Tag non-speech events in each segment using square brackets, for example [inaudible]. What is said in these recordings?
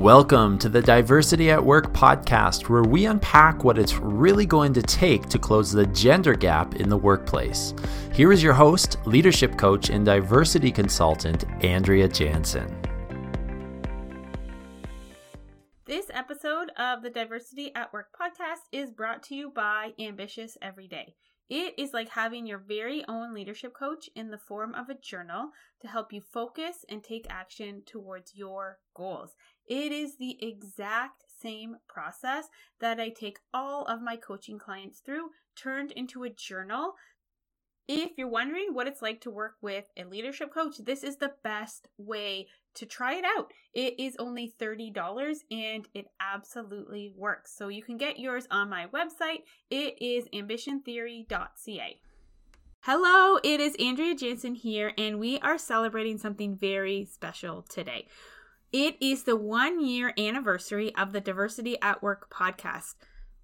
Welcome to the Diversity at Work podcast, where we unpack what it's really going to take to close the gender gap in the workplace. Here is your host, leadership coach, and diversity consultant, Andrea Jansen. This episode of the Diversity at Work podcast is brought to you by Ambitious Everyday. It is like having your very own leadership coach in the form of a journal to help you focus and take action towards your goals. It is the exact same process that I take all of my coaching clients through, turned into a journal. If you're wondering what it's like to work with a leadership coach, this is the best way to try it out. It is only $30 and it absolutely works. So you can get yours on my website. It is ambitiontheory.ca. Hello, it is Andrea Jansen here, and we are celebrating something very special today. It is the one year anniversary of the Diversity at Work podcast.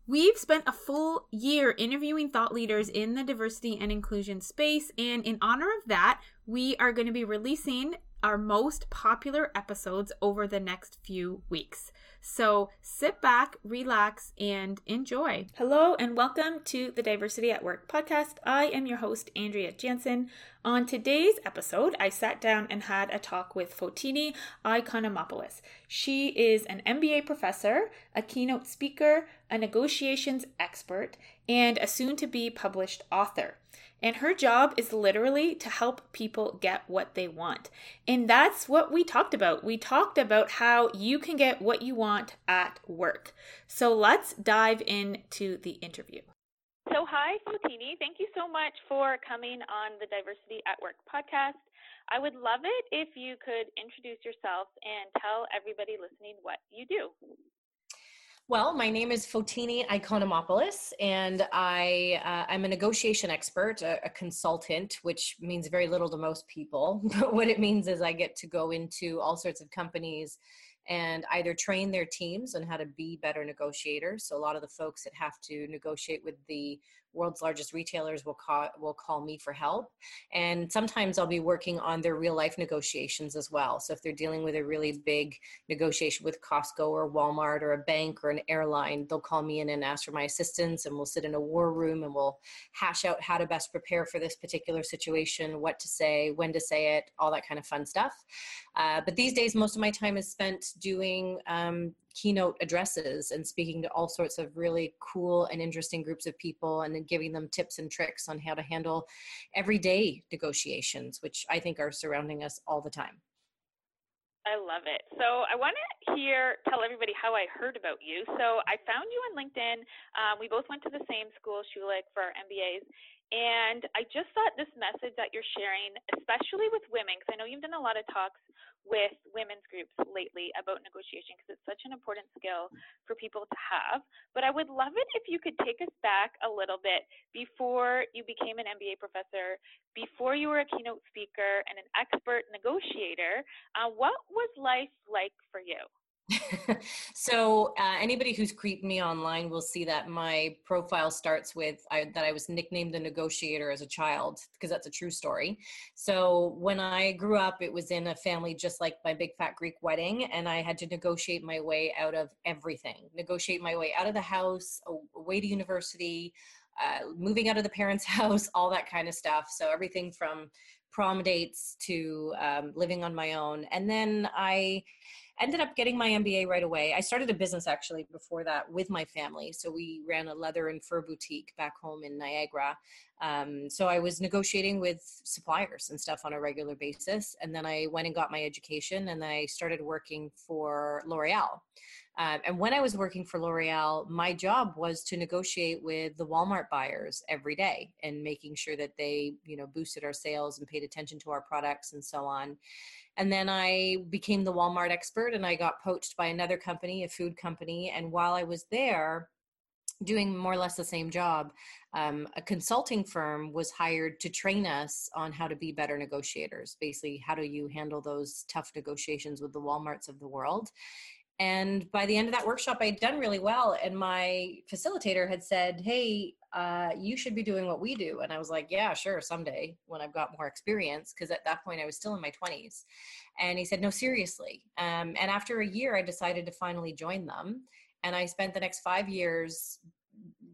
We've spent a full year interviewing thought leaders in the diversity and inclusion space, and in honor of that, we are going to be releasing our most popular episodes over the next few weeks. So sit back, relax, and enjoy. Hello, and welcome to the Diversity at Work podcast. I am your host, Andrea Jansen. On today's episode, I sat down and had a talk with Fotini Iconomopoulos. She is an MBA professor, a keynote speaker, a negotiations expert, and a soon to be published author. And her job is literally to help people get what they want. And that's what we talked about. We talked about how you can get what you want at work. So let's dive into the interview. So, hi, Fotini. Thank you so much for coming on the Diversity at Work podcast. I would love it if you could introduce yourself and tell everybody listening what you do. Well, my name is Fotini Iconomopoulos, and I, uh, I'm a negotiation expert, a, a, consultant, which means very little to most people. [laughs] But what it means is I get to go into all sorts of companies and either train their teams on how to be better negotiators. So a lot of the folks that have to negotiate with the world's largest retailers will call will call me for help and sometimes i'll be working on their real life negotiations as well. So if they're dealing with a really big negotiation with costco or walmart or a bank or an airline they'll call me in and ask for my assistance and we'll sit in a war room and we'll hash out how to best prepare for this particular situation what to say when to say it all that kind of fun stuff. Uh, but these days most of my time is spent doing um, keynote addresses and speaking to all sorts of really cool and interesting groups of people and then giving them tips and tricks on how to handle everyday negotiations, which I think are surrounding us all the time. I love it. So I want to hear, tell everybody how I heard about you. So I found you on LinkedIn. Um, we both went to the same school, Schulich, for our MBAs. And I just thought this message that you're sharing, especially with women, because I know you've done a lot of talks with women's groups lately about negotiation because it's such an important skill for people to have. But I would love it if you could take us back a little bit before you became an MBA professor, before you were a keynote speaker and an expert negotiator. Uh, what was life like for you? [laughs] so uh, anybody who's creeped me online will see that my profile starts with I, that I was nicknamed the negotiator as a child because that's a true story. So when I grew up, it was in a family just like my big fat Greek wedding, and I had to negotiate my way out of everything. Negotiate my way out of the house, away to university, uh, moving out of the parents' [laughs] house, all that kind of stuff. So everything from prom dates to um, living on my own, and then I ended up getting my MBA right away. I started a business actually before that with my family. So we ran a leather and fur boutique back home in Niagara. Um, so I was negotiating with suppliers and stuff on a regular basis. And then I went and got my education and I started working for L'Oreal. Um, and when I was working for L'Oreal, my job was to negotiate with the Walmart buyers every day and making sure that they, you know, boosted our sales and paid attention to our products and so on. And then I became the Walmart expert and I got poached by another company, a food company. And while I was there, doing more or less the same job, um, a consulting firm was hired to train us on how to be better negotiators. Basically, how do you handle those tough negotiations with the Walmarts of the world? And by the end of that workshop, I had done really well. And my facilitator had said, Hey, uh, you should be doing what we do. And I was like, Yeah, sure, someday when I've got more experience. Because at that point, I was still in my 20s. And he said, No, seriously. Um, and after a year, I decided to finally join them. And I spent the next five years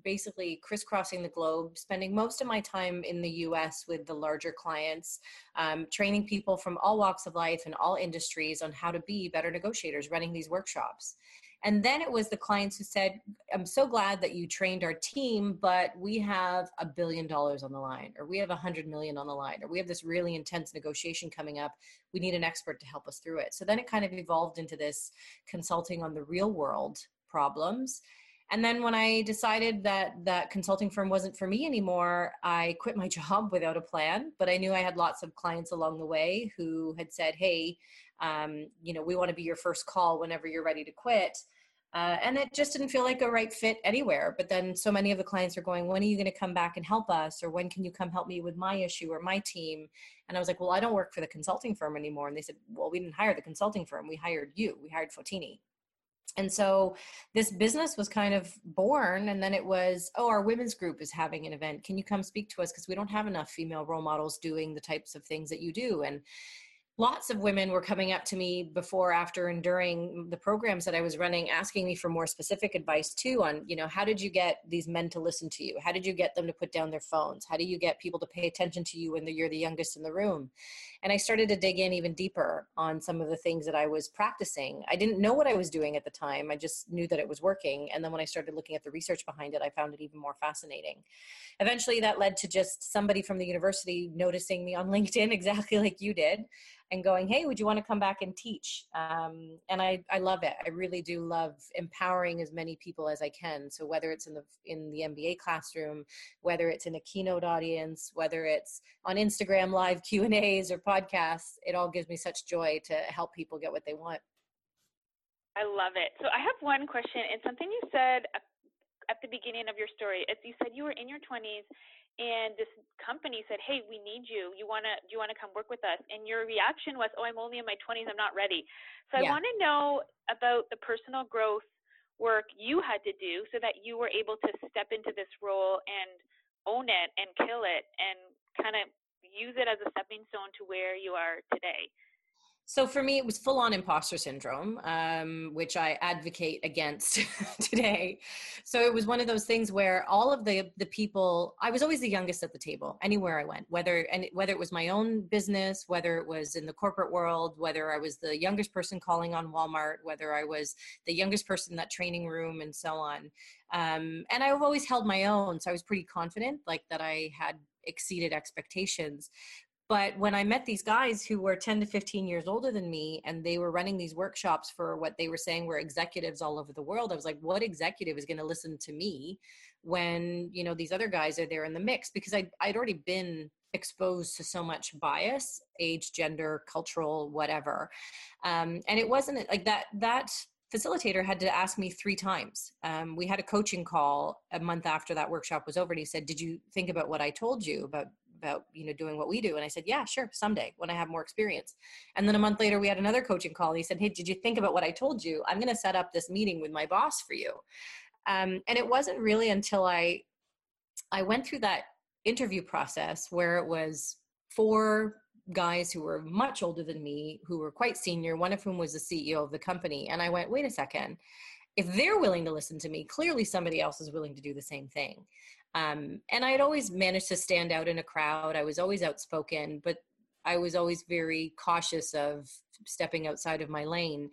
basically crisscrossing the globe, spending most of my time in the US with the larger clients, um, training people from all walks of life and all industries on how to be better negotiators, running these workshops. And then it was the clients who said, I'm so glad that you trained our team, but we have a billion dollars on the line, or we have a hundred million on the line, or we have this really intense negotiation coming up. We need an expert to help us through it. So then it kind of evolved into this consulting on the real world problems and then when i decided that that consulting firm wasn't for me anymore i quit my [laughs] job without a plan but i knew i had lots of clients along the way who had said hey um, you know we want to be your first call whenever you're ready to quit. Uh, and it just didn't feel like a right fit anywhere. But then so many of the clients are going when are you going to come back and help us? Or when can you come help me with my issue or my team? And i was like well i don't work for the consulting firm anymore. And they said well we didn't hire the consulting firm. We hired you. We hired fotini and so this business was kind of born and then it was oh our women's group is having an event. Can you come speak to us? Because we don't have enough female role models doing the types of things that you do. And lots of women were coming up to me before after and during the programs that i was running asking me for more specific advice too on you know how did you get these men to listen to you? How did you get them to put down their phones? How do you get people to pay attention to you when you're the youngest in the room and i started to dig in even deeper on some of the things that i was practicing i didn't know what i was doing at the time i just knew that it was working and then when i started looking at the research behind it i found it even more fascinating eventually that led to just somebody from the university noticing me on [laughs] linkedin exactly like you did and going, hey, would you want to come back and teach? Um, and I, I love it. I really do love empowering as many people as I can. So whether it's in the in the MBA classroom, whether it's in a keynote audience, whether it's on Instagram live Q and A's or podcasts, it all gives me such joy to help people get what they want. I love it. So I have one question and something you said at the beginning of your story. As you said you were in your 20s and this company said, "Hey, we need you. You wanna do you wanna come work with us?" And your reaction was, "Oh, I'm only in my 20s. I'm not ready." So yeah. I want to know about the personal growth work you had to do so that you were able to step into this role and own it and kill it and kind of use it as a stepping stone to where you are today. So for me, it was full on imposter syndrome, um, which I advocate against [laughs] today. So it was one of those things where all of the the people, I was always the youngest at the table anywhere I went, whether and whether it was my own business, whether it was in the corporate world, whether I was the youngest person calling on Walmart, whether I was the youngest person in that training room, and so on. Um, and I've always held my own, so I was pretty confident, like that I had exceeded expectations but when I met these guys who were 10 to 15 years older than me and they were running these workshops for what they were saying were executives all over the world, I was like, what executive is going to listen to me when, you know, these other guys are there in the mix? Because I, I'd already been exposed to so much bias, age, gender, cultural, whatever. Um, and it wasn't like that, that facilitator had to ask me three times. Um, we had a coaching call a month after that workshop was over, and he said, "Did you think about what I told you about about you know doing what we do? And i said yeah sure someday when i have more experience. And then a month later we had another coaching call and he said hey did you think about what i told you? I'm going to set up this meeting with my boss for you. Um, and it wasn't really until i i went through that interview process where it was four guys who were much older than me who were quite senior one of whom was the ceo of the company and i went wait a second if they're willing to listen to me clearly somebody else is willing to do the same thing um, and I had always managed to stand out in a crowd. I was always outspoken, but I was always very cautious of stepping outside of my lane.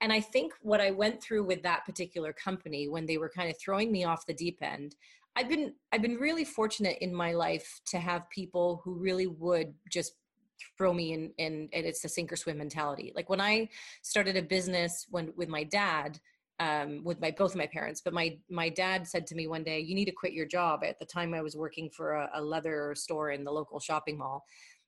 And I think what I went through with that particular company when they were kind of throwing me off the deep end, I've been I've been really fortunate in my life to have people who really would just throw me in and, and it's a sink or swim mentality. Like when I started a business when with my dad, um, with my both my parents. But my my dad said to me one day, "You need to quit your job." At the time, I was working for a, a leather store in the local shopping mall.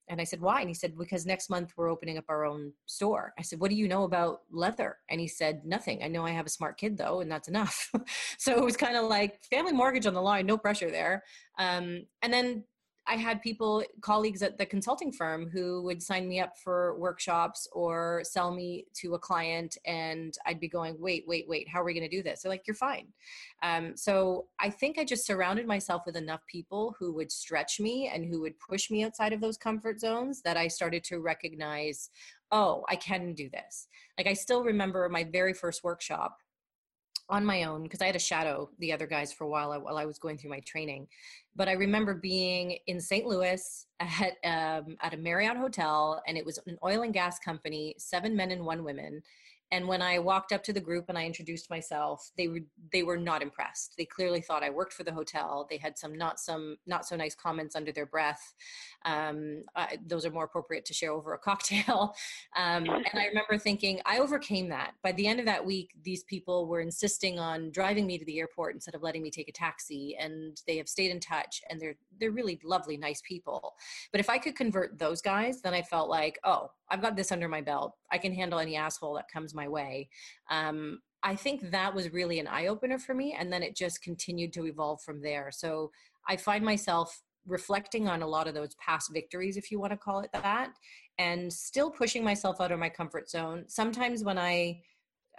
And I said, why? And he said, because next month we're opening up our own store. I said, what do you know about leather? And he said, nothing. I know I have a smart kid though, and that's enough. [laughs] so it was kind of like family mortgage on the line, no pressure there. Um, and then I had people, colleagues at the consulting firm who would sign me up for workshops or sell me to a client, and I'd be going, wait, wait, wait, how are we going to do this? They're like, you're fine. Um, so I think I just surrounded myself with enough people who would stretch me and who would push me outside of those comfort zones that I started to recognize, oh, I can do this. Like I still remember my very first workshop on my own because I had to shadow the other guys for a while while I was going through my training. But I remember being in St. Louis at um, at a Marriott hotel, and it was an oil and gas company, seven men and one women, and when i walked up to the group and i introduced myself they were they were not impressed. They clearly thought i worked for the hotel. They had some not some not so nice comments under their breath. Um, those are more appropriate to share over a [laughs] cocktail. Um, [laughs] and i remember thinking i overcame that. By the end of that week these people were insisting on driving me to the airport instead of letting me take a taxi and they have stayed in touch and they're they're really lovely nice people. But if i could convert those guys then i felt like oh I've got this under my belt. I can handle any asshole that comes my way. Um, I think that was really an eye opener for me. And then it just continued to evolve from there. So I find myself reflecting on a lot of those past victories, if you want to call it that, and still pushing myself out of my comfort zone. Sometimes when I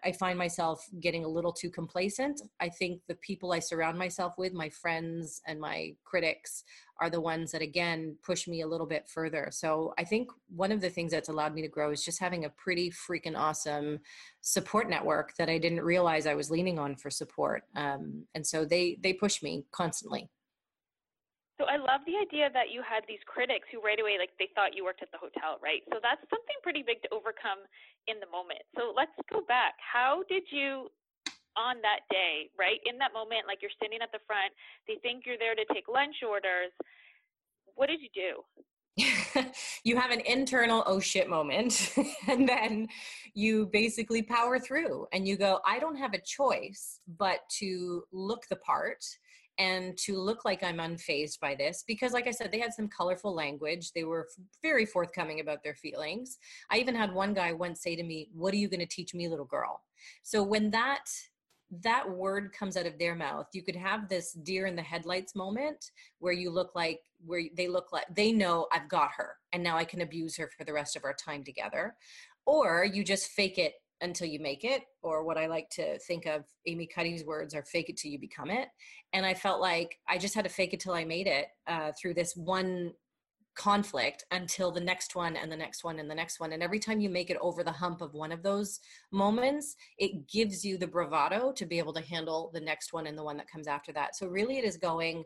I find myself getting a little too complacent. I think the people I surround myself with, my friends and my critics, are the ones that again push me a little bit further. So I think one of the things that's allowed me to grow is just having a pretty freaking awesome support network that I didn't realize I was leaning on for support. Um, and so they they push me constantly. So I love the idea that you had these critics who right away like they thought you worked at the hotel, right? So that's something pretty big to overcome in the moment. So let's go back. How did you on that day, right? In that moment like you're standing at the front, they think you're there to take lunch orders. What did you do? [laughs] you have an internal oh shit moment [laughs] and then you basically power through and you go i don't have a choice but to look the part and to look like I'm unfazed by this because, like I said, they had some colorful language. They were very forthcoming about their feelings. I even had one guy once say to me, What are you going to teach me, little girl? So when that that word comes out of their mouth you could have this deer in the headlights moment where you look like where they look like they know i've got her and now i can abuse her for the rest of our time together or you just fake it until you make it, or what I like to think of Amy Cuddy's words are fake it till you become it. And I felt like I just had to fake it till I made it uh, through this one conflict until the next one and the next one and the next one. And every time you make it over the hump of one of those moments, it gives you the bravado to be able to handle the next one and the one that comes after that. So, really, it is going.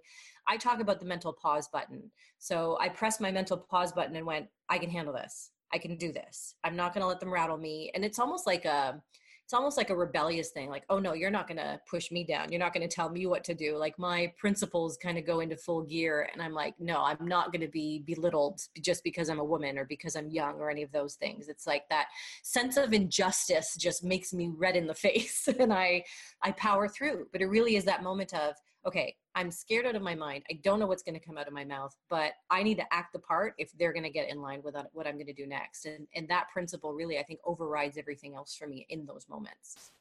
I talk about the mental pause button. So, I pressed my mental pause button and went, I can handle this. I can do this. I'm not going to let them rattle me. And it's almost like a it's almost like a rebellious thing like oh no you're not going to push me down you're not going to tell me what to do like my principles kind of go into full gear and i'm like no i'm not going to be belittled just because i'm a woman or because i'm young or any of those things it's like that sense of injustice just makes me red in the [laughs] face and i i power through but it really is that moment of okay, I'm scared out of my mind. I don't know what's going to come out of my mouth, but I need to act the part if they're going to get in line with what I'm going to do next. And, and that principle really, I think, overrides everything else for me in those moments.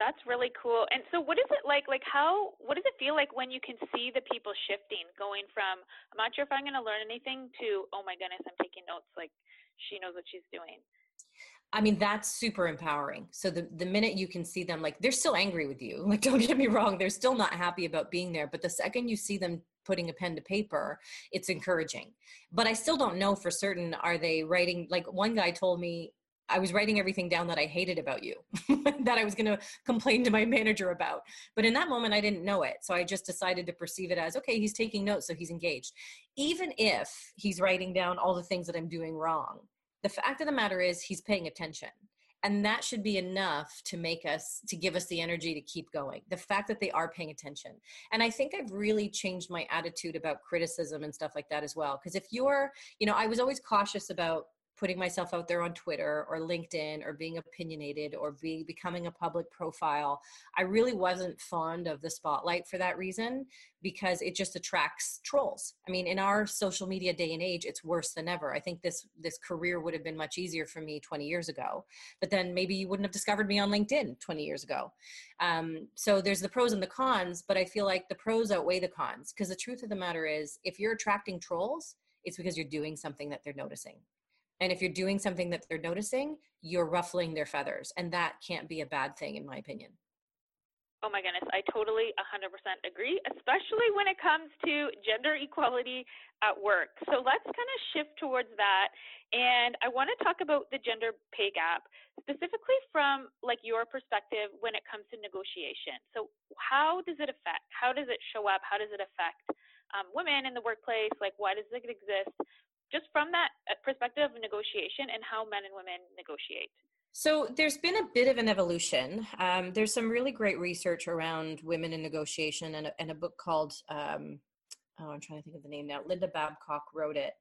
That's really cool. And so what is it like like how what does it feel like when you can see the people shifting going from I'm not sure if I'm going to learn anything to oh my goodness, I'm taking notes like she knows what she's doing. I mean, that's super empowering. So the, the minute you can see them, like they're still angry with you. [laughs] Like, don't get me wrong, they're still not happy about being there. But the second you see them putting a pen to paper, it's encouraging. But I still don't know for certain, are they writing? Like one guy told me, I was writing everything down that I hated about you, [laughs] that I was going to complain to my manager about. But in that moment, I didn't know it. So I just decided to perceive it as okay, he's taking notes, so he's engaged. Even if he's writing down all the things that I'm doing wrong, the fact of the matter is he's paying attention and that should be enough to make us to give us the energy to keep going the fact that they are paying attention. And i think i've really changed my attitude about criticism and stuff like that as well because if you're you know i was always cautious about putting myself out there on Twitter or LinkedIn or being opinionated or be, becoming a public profile. I really wasn't fond of the spotlight for that reason because it just attracts trolls. I mean, in our social media day and age, it's worse than ever. I think this this career would have been much easier for me 20 years ago, but then maybe you wouldn't have discovered me on LinkedIn 20 years ago. Um, so there's the pros and the cons, but I feel like the pros outweigh the cons because the truth of the matter is, if you're attracting trolls, it's because you're doing something that they're noticing. And if you're doing something that they're noticing, you're ruffling their feathers. And that can't be a bad thing, in my opinion. Oh my goodness, I totally 100% agree, especially when it comes to gender equality at work. So let's kind of shift towards that. And I want to talk about the gender pay gap, specifically from like your perspective when it comes to negotiation. So how does it affect? How does it show up? How does it affect um, women in the workplace? Like why does it exist? Just from that uh, perspective of negotiation and how men and women negotiate? So there's been a bit of an evolution. Um, there's some really great research around women in negotiation and a, and a book called, um, oh, I'm trying to think of the name now. Linda Babcock wrote it.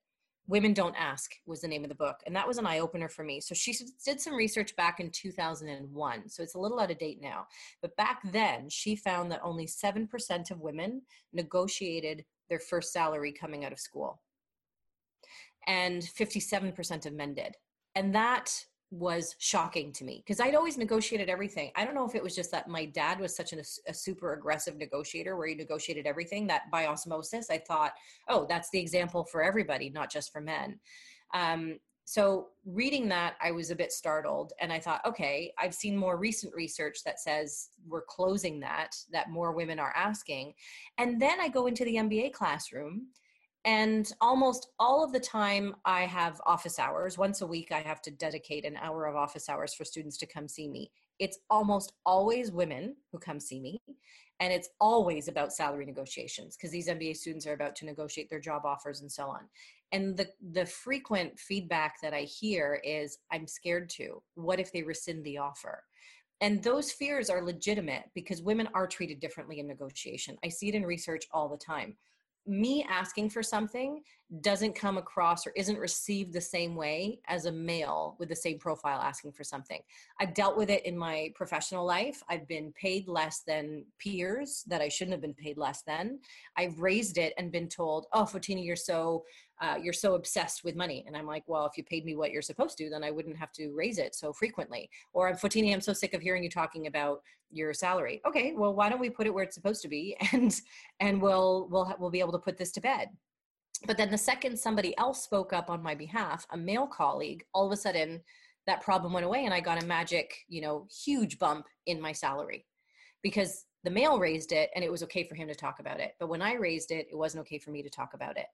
Women Don't Ask was the name of the book. And that was an eye opener for me. So she did some research back in 2001. So it's a little out of date now. But back then, she found that only 7% of women negotiated their first salary coming out of school and 57% of men did. And that was shocking to me because I'd always negotiated everything. I don't know if it was just that my dad was such an, a super aggressive negotiator where he negotiated everything that by osmosis, I thought, oh, that's the example for everybody, not just for men. Um, so reading that, I was a bit startled and I thought, okay, I've seen more recent research that says we're closing that, that more women are asking. And then I go into the MBA classroom and almost all of the time i have office hours. Once a week i have to dedicate an hour of office hours for students to come see me. It's almost always women who come see me and it's always about salary negotiations because these mba students are about to negotiate their job offers and so on. And the the frequent feedback that i hear is i'm scared to. What if they rescind the offer? And those fears are legitimate because women are treated differently in negotiation. I see it in research all the time me asking for something doesn't come across or isn't received the same way as a male with the same profile asking for something. I've dealt with it in my professional life. I've been paid less than peers that I shouldn't have been paid less than. I've raised it and been told, "Oh, Fotini, you're so uh, you're so obsessed with money. And I'm like, well, if you paid me what you're supposed to, then I wouldn't have to raise it so frequently. Or I'm Fotini, I'm so sick of hearing you talking about your salary. Okay, well, why don't we put it where it's supposed to be, [laughs] and and we'll we'll we'll be able to put this to bed. But then the second somebody else spoke up on my behalf, a male colleague, all of a sudden that problem went away, and I got a magic, you know, huge bump in my salary because the male raised it and it was okay for him to talk about it but when i raised it it wasn't okay for me to talk about it.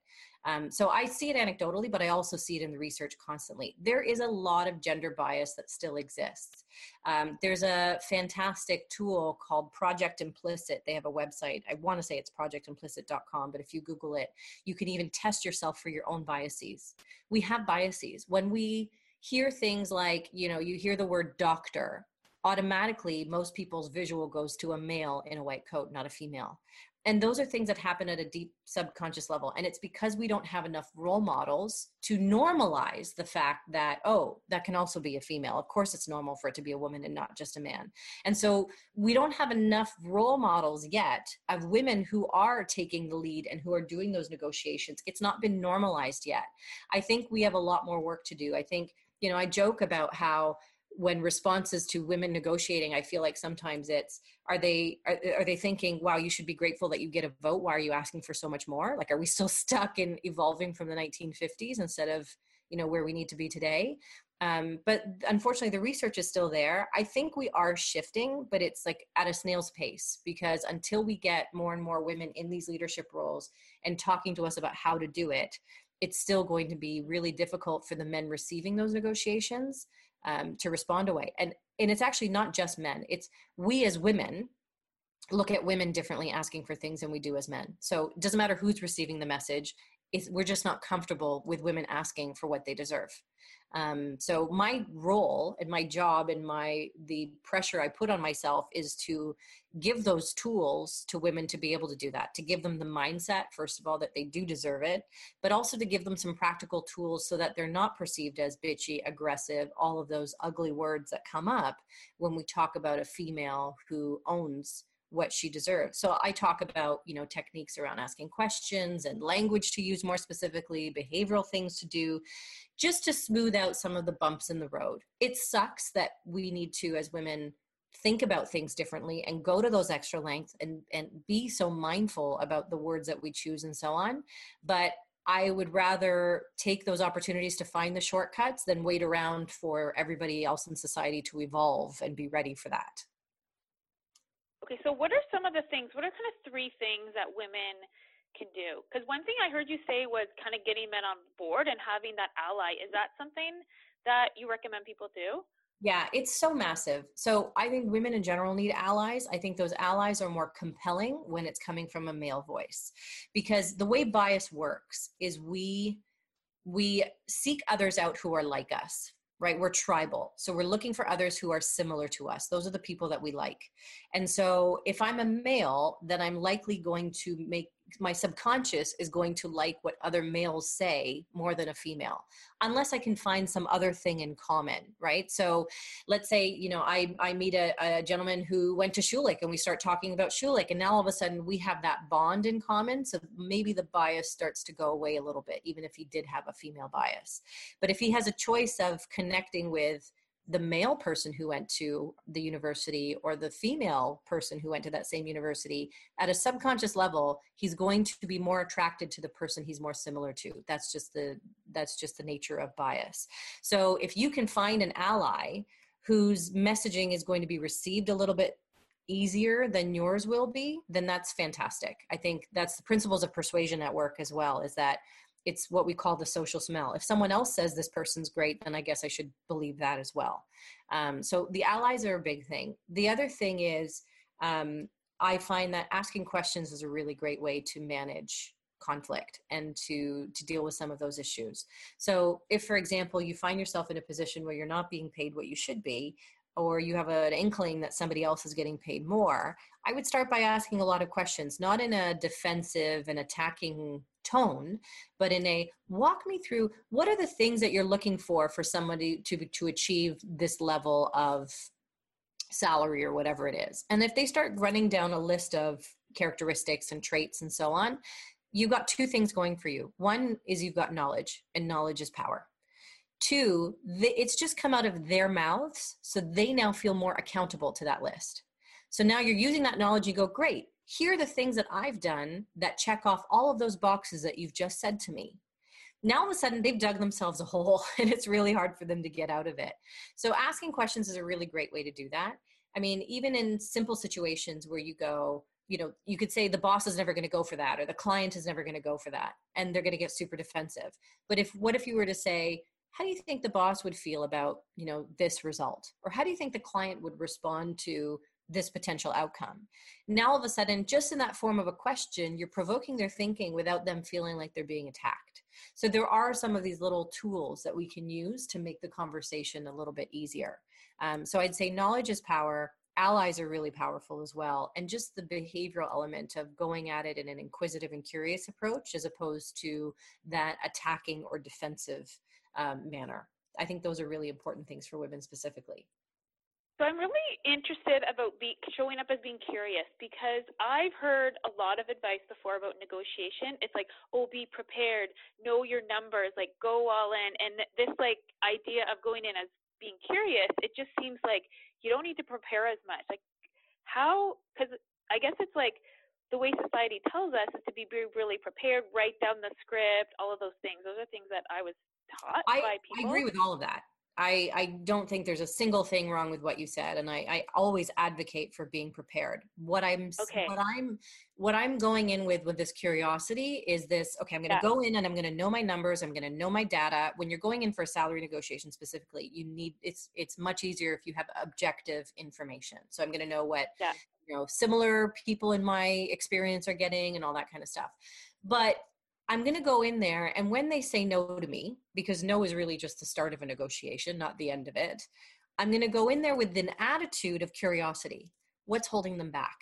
Um, so i see it anecdotally but i also see it in the research constantly. There is a lot of gender bias that still exists. Um, there's a fantastic tool called project implicit. They have a website. I want to say it's projectimplicit.com but if you google it you can even test yourself for your own biases. We have biases. When we hear things like you know you hear the word doctor automatically most people's visual goes to a male in a white coat, not a female. And those are things that happen at a deep subconscious level. And it's because we don't have enough role models to normalize the fact that, oh, that can also be a female. Of course, it's normal for it to be a woman and not just a man. And so we don't have enough role models yet of women who are taking the lead and who are doing those negotiations. It's not been normalized yet. I think we have a lot more work to do. I think, you know, I joke about how when responses to women negotiating i feel like sometimes it's are they are, are, they thinking wow you should be grateful that you get a vote. Why are you asking for so much more? Like are we still [laughs] stuck in evolving from the 1950s instead of you know where we need to be today? Um, but unfortunately the research is still there. I think we are shifting but it's like at a snail's pace because until we get more and more women in these leadership roles and talking to us about how to do it it's still going to be really difficult for the men receiving those negotiations um, to respond away. And and it's actually not just men. It's we as women look at women differently asking for things than we do as men. So it doesn't matter who's receiving the message is we're just not comfortable with women asking for what they deserve. Um, so my role and my job and my the pressure i put on myself is to give those tools to women to be able to do that to give them the mindset first of all that they do deserve it but also to give them some practical tools so that they're not perceived as bitchy aggressive all of those ugly words that come up when we talk about a female who owns what she deserves. So I talk about, you know, techniques around asking questions and language to use more specifically, behavioral things to do just to smooth out some of the bumps in the road. It sucks that we need to as women think about things differently and go to those extra lengths and and be so mindful about the words that we choose and so on. But I would rather take those opportunities to find the shortcuts than wait around for everybody else in society to evolve and be ready for that. Okay, so what are some of the things, what are kind of three things that women can do? Because one thing I heard you say was kind of getting men on board and having that ally. Is that something that you recommend people do? Yeah, it's so massive. So I think women in general need allies. I think those allies are more compelling when it's coming from a male voice. Because the way bias works is we we seek others out who are like us right? We're tribal. So we're looking for others who are similar to us. Those are the people that we like. And so if I'm a male, then I'm likely going to make my subconscious is going to like what other males say more than a female unless i can find some other thing in common right? So let's say you know i i meet a, a gentleman who went to schulich and we start talking about schulich and now all of a sudden we have that bond in common. So maybe the bias starts to go away a little bit even if he did have a female bias. But if he has a choice of connecting with the male person who went to the university or the female person who went to that same university at a subconscious level he's going to be more attracted to the person he's more similar to. That's just the that's just the nature of bias. So if you can find an ally whose messaging is going to be received a little bit easier than yours will be then that's fantastic. I think that's the principles of persuasion at work as well is that it's what we call the social smell. If someone else says this person's great, then I guess I should believe that as well. Um, so the allies are a big thing. The other thing is, um, I find that asking questions is a really great way to manage conflict and to to deal with some of those issues. So if for example you find yourself in a position where you're not being paid what you should be or you have an inkling that somebody else is getting paid more, I would start by asking a lot of questions, not in a defensive and attacking tone, but in a walk me through what are the things that you're looking for for somebody to to achieve this level of salary or whatever it is. And if they start running down a list of characteristics and traits and so on, you've got two things going for you. One is you've got knowledge, and knowledge is power. Two, it's just come out of their mouths, so they now feel more accountable to that list. So now you're using that knowledge, you go, great, here are the things that I've done that check off all of those boxes that you've just said to me. Now all of a sudden they've dug themselves a [laughs] hole and it's really hard for them to get out of it. So asking questions is a really great way to do that. I mean, even in simple situations where you go, you know, you could say the boss is never going to go for that or the client is never going to go for that and they're going to get super defensive. But if what if you were to say, how do you think the boss would feel about, you know, this result? Or how do you think the client would respond to this potential outcome. Now, all of a sudden, just in that form of a question, you're provoking their thinking without them feeling like they're being attacked. So, there are some of these little tools that we can use to make the conversation a little bit easier. Um, so, I'd say knowledge is power. Allies are really powerful as well. And just the behavioral element of going at it in an inquisitive and curious approach as opposed to that attacking or defensive um, manner. I think those are really important things for women specifically. So I'm really interested about be, showing up as being curious because I've heard a lot of advice before about negotiation. It's like, oh, be prepared, know your numbers, like go all in. And this like idea of going in as being curious, it just seems like you don't need to prepare as much. Like how? Because I guess it's like the way society tells us is to be really prepared, write down the script, all of those things. Those are things that I was taught I, by people. I agree with all of that. I, I don't think there's a single thing wrong with what you said and I, I always advocate for being prepared what i'm okay. what i'm what i'm going in with with this curiosity is this okay i'm going to yeah. go in and i'm going to know my numbers i'm going to know my data when you're going in for a salary negotiation specifically you need it's it's much easier if you have objective information so i'm going to know what yeah. you know similar people in my experience are getting and all that kind of stuff but I'm going to go in there, and when they say no to me, because no is really just the start of a negotiation, not the end of it, I'm going to go in there with an attitude of curiosity. What's holding them back?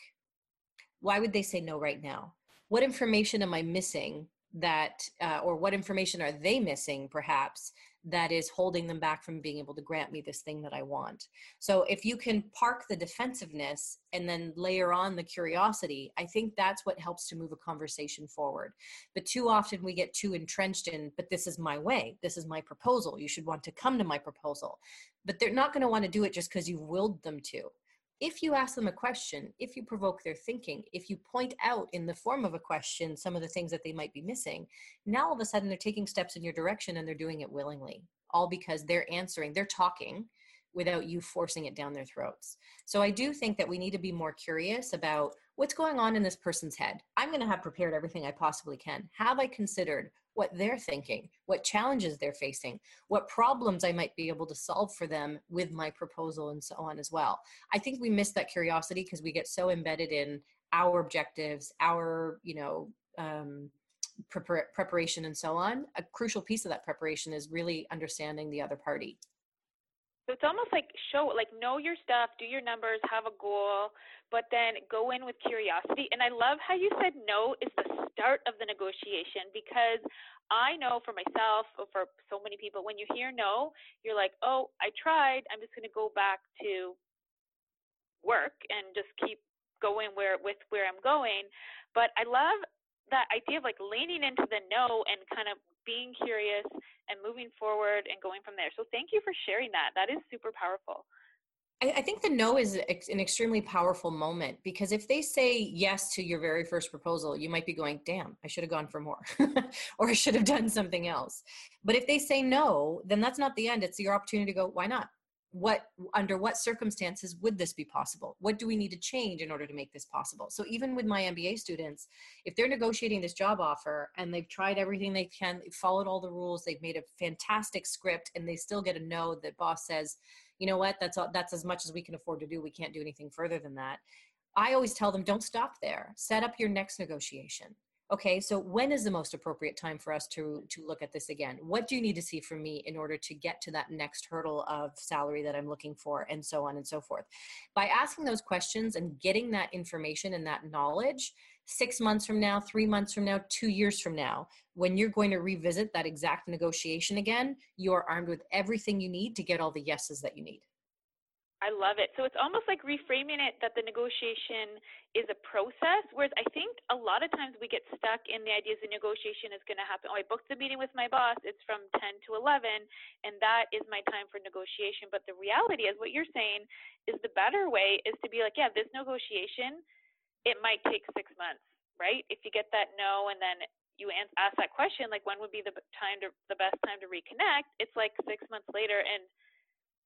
Why would they say no right now? What information am I missing that, uh, or what information are they missing perhaps that is holding them back from being able to grant me this thing that I want. So if you can park the defensiveness and then layer on the curiosity, I think that's what helps to move a conversation forward. But too often we get too entrenched in, but this is my way, this is my proposal. You should want to come to my proposal. But they're not going to want to do it just because you've willed them to if you ask them a question, if you provoke their thinking, if you point out in the form of a question some of the things that they might be missing, now all of a sudden they're taking steps in your direction and they're doing it willingly, all because they're answering, they're talking without you forcing it down their throats. So I do think that we need to be more curious about what's going on in this person's head. I'm going to have prepared everything I possibly can. Have I considered what they're thinking, what challenges they're facing, what problems I might be able to solve for them with my proposal, and so on as well. I think we miss that curiosity because we get so embedded in our objectives, our, you know, um, prepar- preparation, and so on. A crucial piece of that preparation is really understanding the other party. So it's almost like show, like know your stuff, do your numbers, have a goal, but then go in with curiosity. And I love how you said no is the start of the negotiation because I know for myself, or for so many people, when you hear no, you're like, oh, I tried. I'm just going to go back to work and just keep going where with where I'm going. But I love that idea of like leaning into the no and kind of being curious and moving forward and going from there. So thank you for sharing that. That is super powerful. I, think the no is an extremely powerful moment because if they say yes to your very first proposal, you might be going, damn, I should have gone for more [laughs] or I should have done something else. But if they say no, then that's not the end. It's your opportunity to go, why not? What under what circumstances would this be possible? What do we need to change in order to make this possible? So even with my mba students if they're negotiating this job offer and they've tried everything they can they've followed all the rules they've made a fantastic script and they still get a no that boss says you know what? That's all, that's as much as we can afford to do. We can't do anything further than that. I always tell them don't stop there. Set up your next negotiation okay so when is the most appropriate time for us to to look at this again? What do you need to see from me in order to get to that next hurdle of salary that i'm looking for and so on and so forth? By asking those questions and getting that information and that knowledge six months from now three months from now two years from now when you're going to revisit that exact negotiation again you're armed with everything you need to get all the yeses that you need I love it. So it's almost like reframing it that the negotiation is a process, whereas I think a lot of times we get stuck in the idea the negotiation is going to happen. Oh, I booked the meeting with my boss. It's from 10 to 11, and that is my time for negotiation. But the reality is, what you're saying is the better way is to be like, yeah, this negotiation, it might take six months, right? If you get that no, and then you ask that question, like when would be the time to the best time to reconnect? It's like six months later, and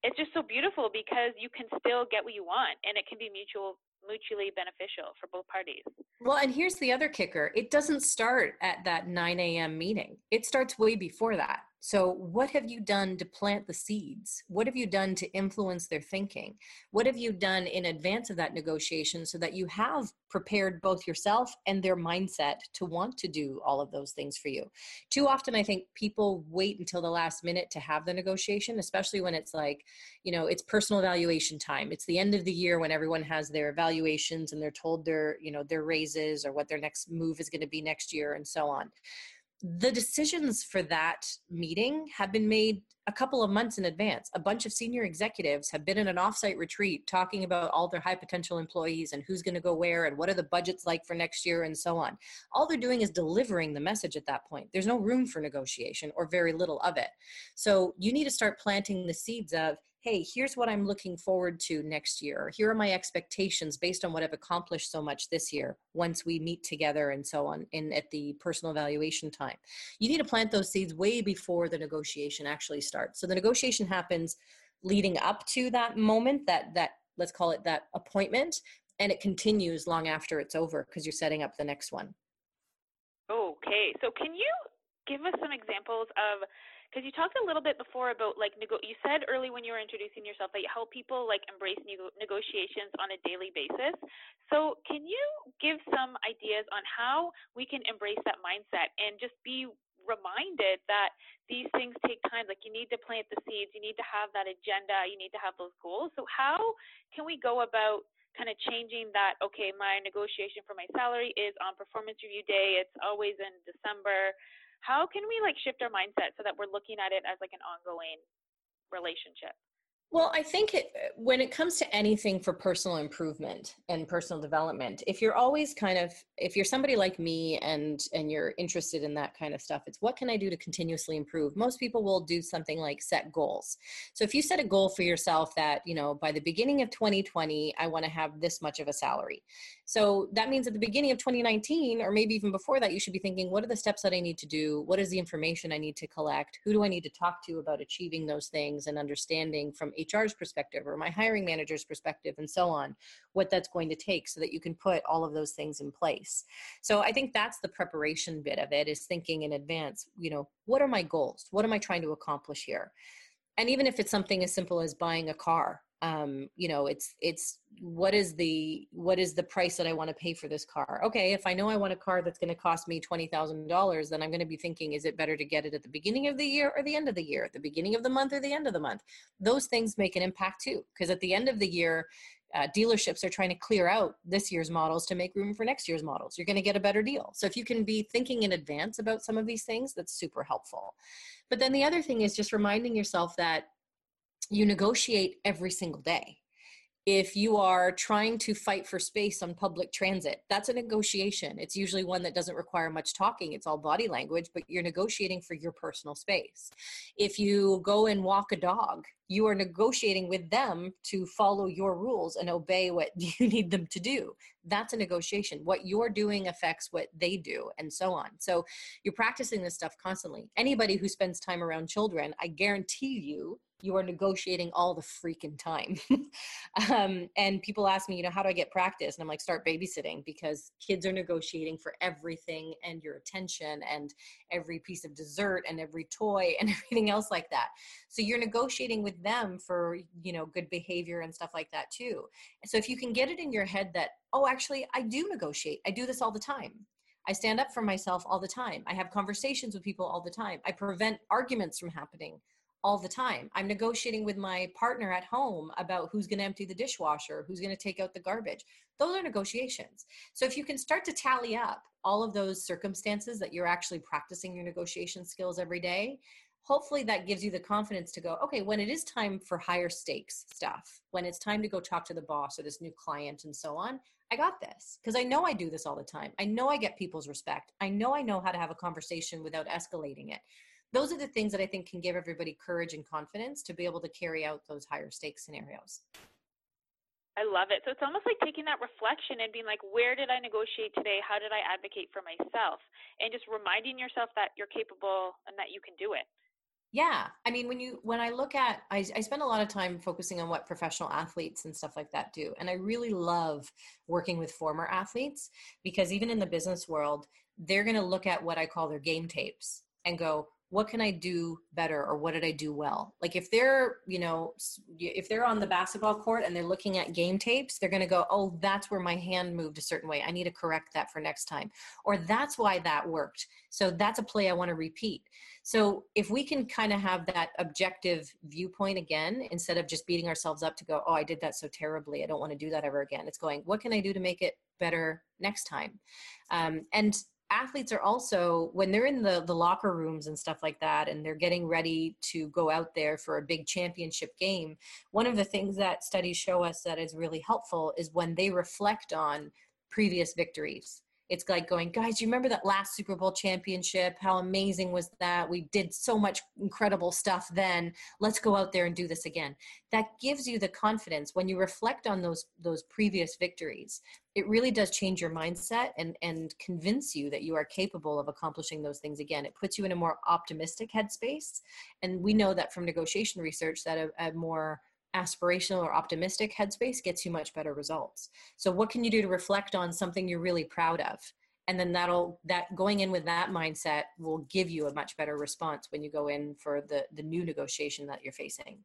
it's just so beautiful because you can still get what you want and it can be mutual mutually beneficial for both parties. Well, and here's the other kicker it doesn't start at that 9 a.m. meeting, it starts way before that. So, what have you done to plant the seeds? What have you done to influence their thinking? What have you done in advance of that negotiation so that you have prepared both yourself and their mindset to want to do all of those things for you? Too often, I think people wait until the last minute to have the negotiation, especially when it's like, you know, it's personal evaluation time. It's the end of the year when everyone has their evaluations and they're told their, you know, their raises or what their next move is going to be next year and so on the decisions for that meeting have been made a couple of months in advance. A bunch of senior executives have been in an offsite retreat talking about all their high potential employees and who's going to go where and what are the budgets like for next year and so on. All they're doing is delivering the message at that point. There's no room for negotiation or very little of it. So you need to start planting the seeds of hey, here's what I'm looking forward to next year. Here are my expectations based on what I've accomplished so much this year once we meet together and so on in at the personal evaluation time. You need to plant those seeds way before the negotiation actually starts. So the negotiation happens leading up to that moment, that that let's call it that appointment, and it continues long after it's over because you're setting up the next one. Okay. So can you give us some examples of because you talked a little bit before about like nego- you said early when you were introducing yourself that you help people like embrace nego- negotiations on a daily basis. So can you give some ideas on how we can embrace that mindset and just be reminded that these things take time. Like you need to plant the seeds, you need to have that agenda, you need to have those goals. So how can we go about kind of changing that? Okay, my negotiation for my salary is on performance review day. It's always in December. How can we like shift our mindset so that we're looking at it as like an ongoing relationship? Well, I think it, uh, when it comes to anything for personal improvement and personal development, if you're always kind of if you're somebody like me and and you're interested in that kind of stuff, it's what can I do to continuously improve? Most people will do something like set goals. So if you set a goal for yourself that, you know, by the beginning of 2020, I want to have this much of a salary. So that means at the beginning of 2019 or maybe even before that you should be thinking what are the steps that I need to do? What is the information I need to collect? Who do I need to talk to about achieving those things and understanding from HR's perspective or my hiring manager's perspective and so on, what that's going to take so that you can put all of those things in place. So I think that's the preparation bit of it is thinking in advance, you know, what are my goals? What am I trying to accomplish here? And even if it's something as simple as buying a car, um, you know it's it's what is the what is the price that i want to pay for this car? Okay if i know i want a car that's going to cost me $20000 then i'm going to be thinking is it better to get it at the beginning of the year or the end of the year at the beginning of the month or the end of the month? Those things make an impact too because at the end of the year uh, dealerships are trying to clear out this year's models to make room for next year's models. You're going to get a better deal. So if you can be thinking in advance about some of these things that's super helpful. But then the other thing is just reminding yourself that you negotiate every single day. If you are trying to fight for space on public transit, that's a negotiation. It's usually one that doesn't require much talking, it's all body language, but you're negotiating for your personal space. If you go and walk a dog, you are negotiating with them to follow your rules and obey what [laughs] you need them to do. That's a negotiation. What you're doing affects what they do, and so on. So you're practicing this stuff constantly. Anybody who spends time around children, I guarantee you, you are negotiating all the freaking time. [laughs] um, and people ask me, you know, how do I get practice? And I'm like, start babysitting because kids are negotiating for everything and your attention and every piece of dessert and every toy and [laughs] everything else like that. So you're negotiating with them for, you know, good behavior and stuff like that too. So if you can get it in your head that, oh, actually, I do negotiate, I do this all the time. I stand up for myself all the time. I have conversations with people all the time. I prevent arguments from happening all the time. I'm negotiating with my partner at home about who's going to empty the dishwasher, who's going to take out the garbage. Those are negotiations. So if you can start to tally up all of those circumstances that you're actually practicing your negotiation skills every day, hopefully that gives you the confidence to go, okay, when it is time for higher stakes stuff, when it's time to go talk to the boss or this new client and so on, I got this because I know I do this all the time. I know I get people's respect. I know I know how to have a conversation without escalating it those are the things that I think can give everybody courage and confidence to be able to carry out those higher stakes scenarios. I love it. So it's almost like taking that reflection and being like, where did I negotiate today? How did I advocate for myself? And just reminding yourself that you're capable and that you can do it. Yeah. I mean, when you, when I look at, I, I spend a lot of time focusing on what professional athletes and stuff like that do. And I really love working with former athletes because even in the business world, they're going to look at what I call their game tapes and go, what can I do better or what did I do well? Like if they're, you know, if they're on the basketball court and they're looking at game tapes, they're going to go, "Oh, that's where my hand moved a certain way. I need to correct that for next time." Or that's why that worked. So that's a play I want to repeat. So if we can kind of have that objective viewpoint again instead of just beating ourselves up to go, "Oh, I did that so terribly. I don't want to do that ever again." It's going, "What can I do to make it better next time?" Um, and athletes are also when they're in the the locker rooms and stuff like that and they're getting ready to go out there for a big championship game one of the things that studies show us that is really helpful is when they reflect on previous victories it's like going, guys, you remember that last Super Bowl championship? How amazing was that? We did so much incredible stuff then. Let's go out there and do this again. That gives you the confidence when you reflect on those those previous victories. It really does change your mindset and and convince you that you are capable of accomplishing those things again. It puts you in a more optimistic headspace. And we know that from negotiation research that a, a more aspirational or optimistic headspace gets you much better results. So, what can you do to reflect on something you're really proud of? and then that'll that going in with that mindset will give you a much better response when you go in for the the new negotiation that you're facing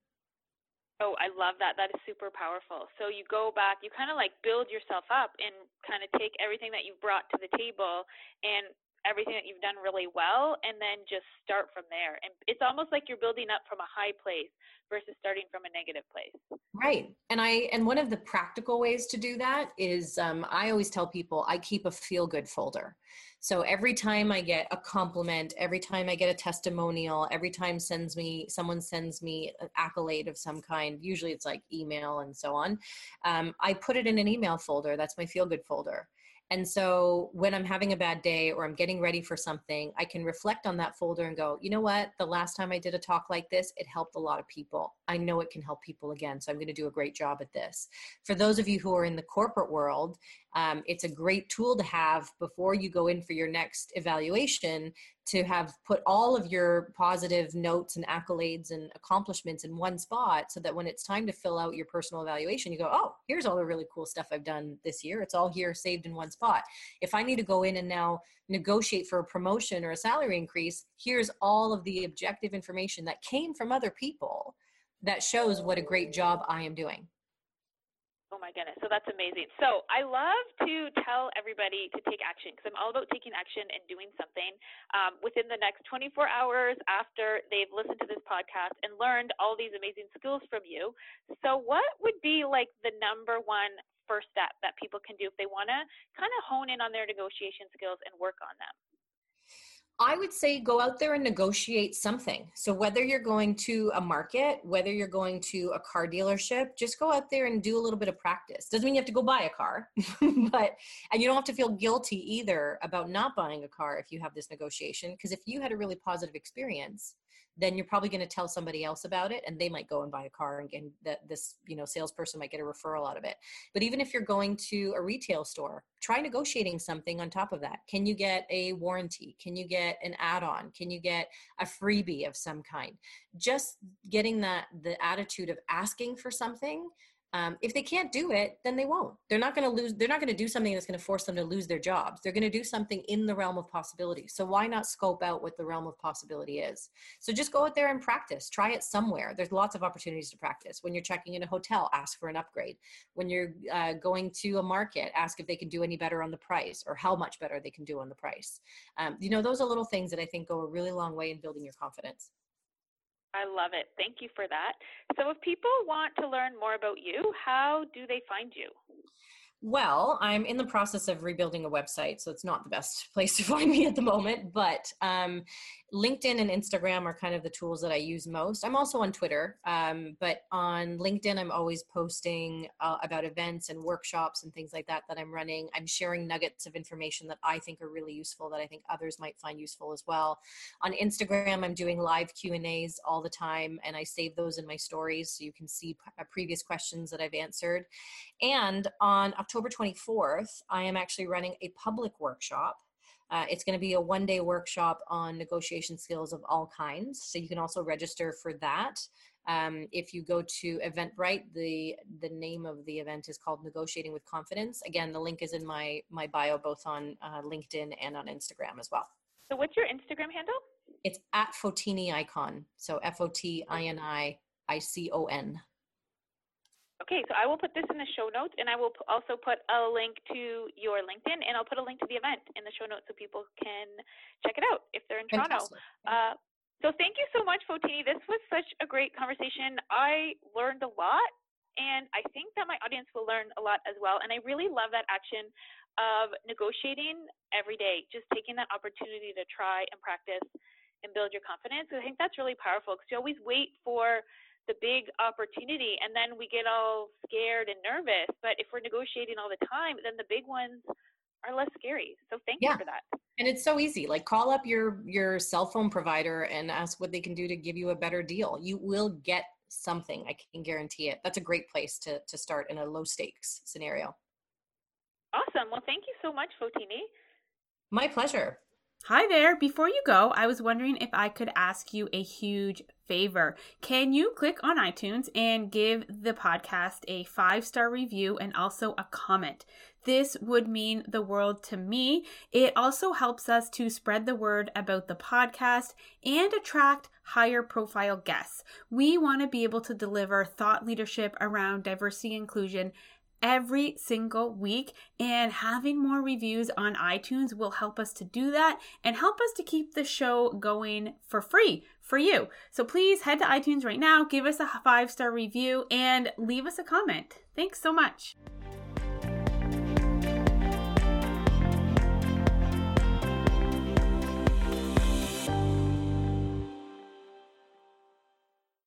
Oh, I love that. That is super powerful. So you go back, you kind of like build yourself up and kind of take everything that you've brought to the table and everything that you've done really well and then just start from there. And it's almost like you're building up from a high place versus starting from a negative place. Right. And I and one of the practical ways to do that is um, I always tell people I keep a feel good folder. So every time I get a compliment, every time I get a testimonial, every time sends me someone sends me an accolade of some kind, usually it's like email and so on. Um, I put it in an email folder. That's my feel good folder. And so when I'm having a bad day or I'm getting ready for something, I can reflect on that folder and go, you know what? The last time I did a talk like this, it helped a lot of people. I know it can help people again. So I'm going to do a great job at this. For those of you who are in the corporate world, um, it's a great tool to have before you go in for your next evaluation to have put all of your positive notes and accolades and accomplishments in one spot so that when it's time to fill out your personal evaluation, you go, oh, here's all the really cool stuff I've done this year. It's all here saved in one spot. If I need to go in and now negotiate for a promotion or a salary increase, here's all of the objective information that came from other people that shows what a great job I am doing. Oh my goodness. So that's amazing. So I love to tell everybody to take action because I'm all about taking action and doing something um, within the next 24 hours after they've listened to this podcast and learned all these amazing skills from you. So, what would be like the number one first step that people can do if they want to kind of hone in on their negotiation skills and work on them? I would say go out there and negotiate something. So whether you're going to a market, whether you're going to a car dealership, just go out there and do a little bit of practice. Doesn't mean you have to go buy a car, [laughs] but and you don't have to feel guilty either about not buying a car if you have this negotiation because if you had a really positive experience, then you're probably going to tell somebody else about it and they might go and buy a car and, that this you know salesperson might get a referral out of it. But even if you're going to a retail store try negotiating something on top of that. Can you get a warranty? Can you get an add-on? Can you get a freebie of some kind? Just getting that the attitude of asking for something um, if they can't do it then they won't. They're not going to lose they're not going to do something that's going to force them to lose their jobs. They're going to do something in the realm of possibility. So why not scope out what the realm of possibility is? So just go out there and practice. Try it somewhere. There's lots of opportunities to practice. When you're checking in a hotel ask for an upgrade. When you're uh, going to a market ask if they can do any better on the price or how much better they can do on the price. Um, you know those are little things that i think go a really long way in building your confidence I love it. Thank you for that. So, if people want to learn more about you, how do they find you? Well, I'm in the process of rebuilding a website, so it's not the best [laughs] place to find me at the moment. But um, LinkedIn and Instagram are kind of the tools that I use most. I'm also on Twitter, um, but on LinkedIn, I'm always posting uh, about events and workshops and things like that that I'm running. I'm sharing nuggets of information that I think are really useful that I think others might find useful as well. On Instagram, I'm doing live Q and A's all the time, and I save those in my stories so you can see p- uh, previous questions that I've answered. And on October 24th, I am actually running a public workshop uh, it's going to be a one day workshop on negotiation skills of all kinds. So you can also register for that. Um, if you go to Eventbrite, the the name of the event is called Negotiating with Confidence. Again, the link is in my my bio, both on uh, LinkedIn and on Instagram as well. So, what's your Instagram handle? It's at Fotini Icon. So F O T I N I I C O N. Okay, so I will put this in the show notes, and I will also put a link to your LinkedIn, and I'll put a link to the event in the show notes so people can check it out if they're in Toronto. Uh, so thank you so much, Fotini. This was such a great conversation. I learned a lot, and I think that my audience will learn a lot as well. And I really love that action of negotiating every day, just taking that opportunity to try and practice and build your confidence. I think that's really powerful because you always wait for the big opportunity and then we get all scared and nervous. But if we're negotiating all the time then the big ones are less scary. So thank yeah. you for that. And it's so easy. Like call up your your cell phone provider and ask what they can do to give you a better deal. You will get something i can guarantee it. That's a great place to to start in a low stakes scenario. Awesome. Well thank you so much fotini. My pleasure Hi there. Before you go, I was wondering if I could ask you a huge favor. Can you click on iTunes and give the podcast a five star review and also a comment? This would mean the world to me. It also helps us to spread the word about the podcast and attract higher profile guests. We want to be able to deliver thought leadership around diversity inclusion every single week and having more reviews on iTunes will help us to do that and help us to keep the show going for free for you. So please head to iTunes right now, give us a five star review, and leave us a comment. Thanks so much.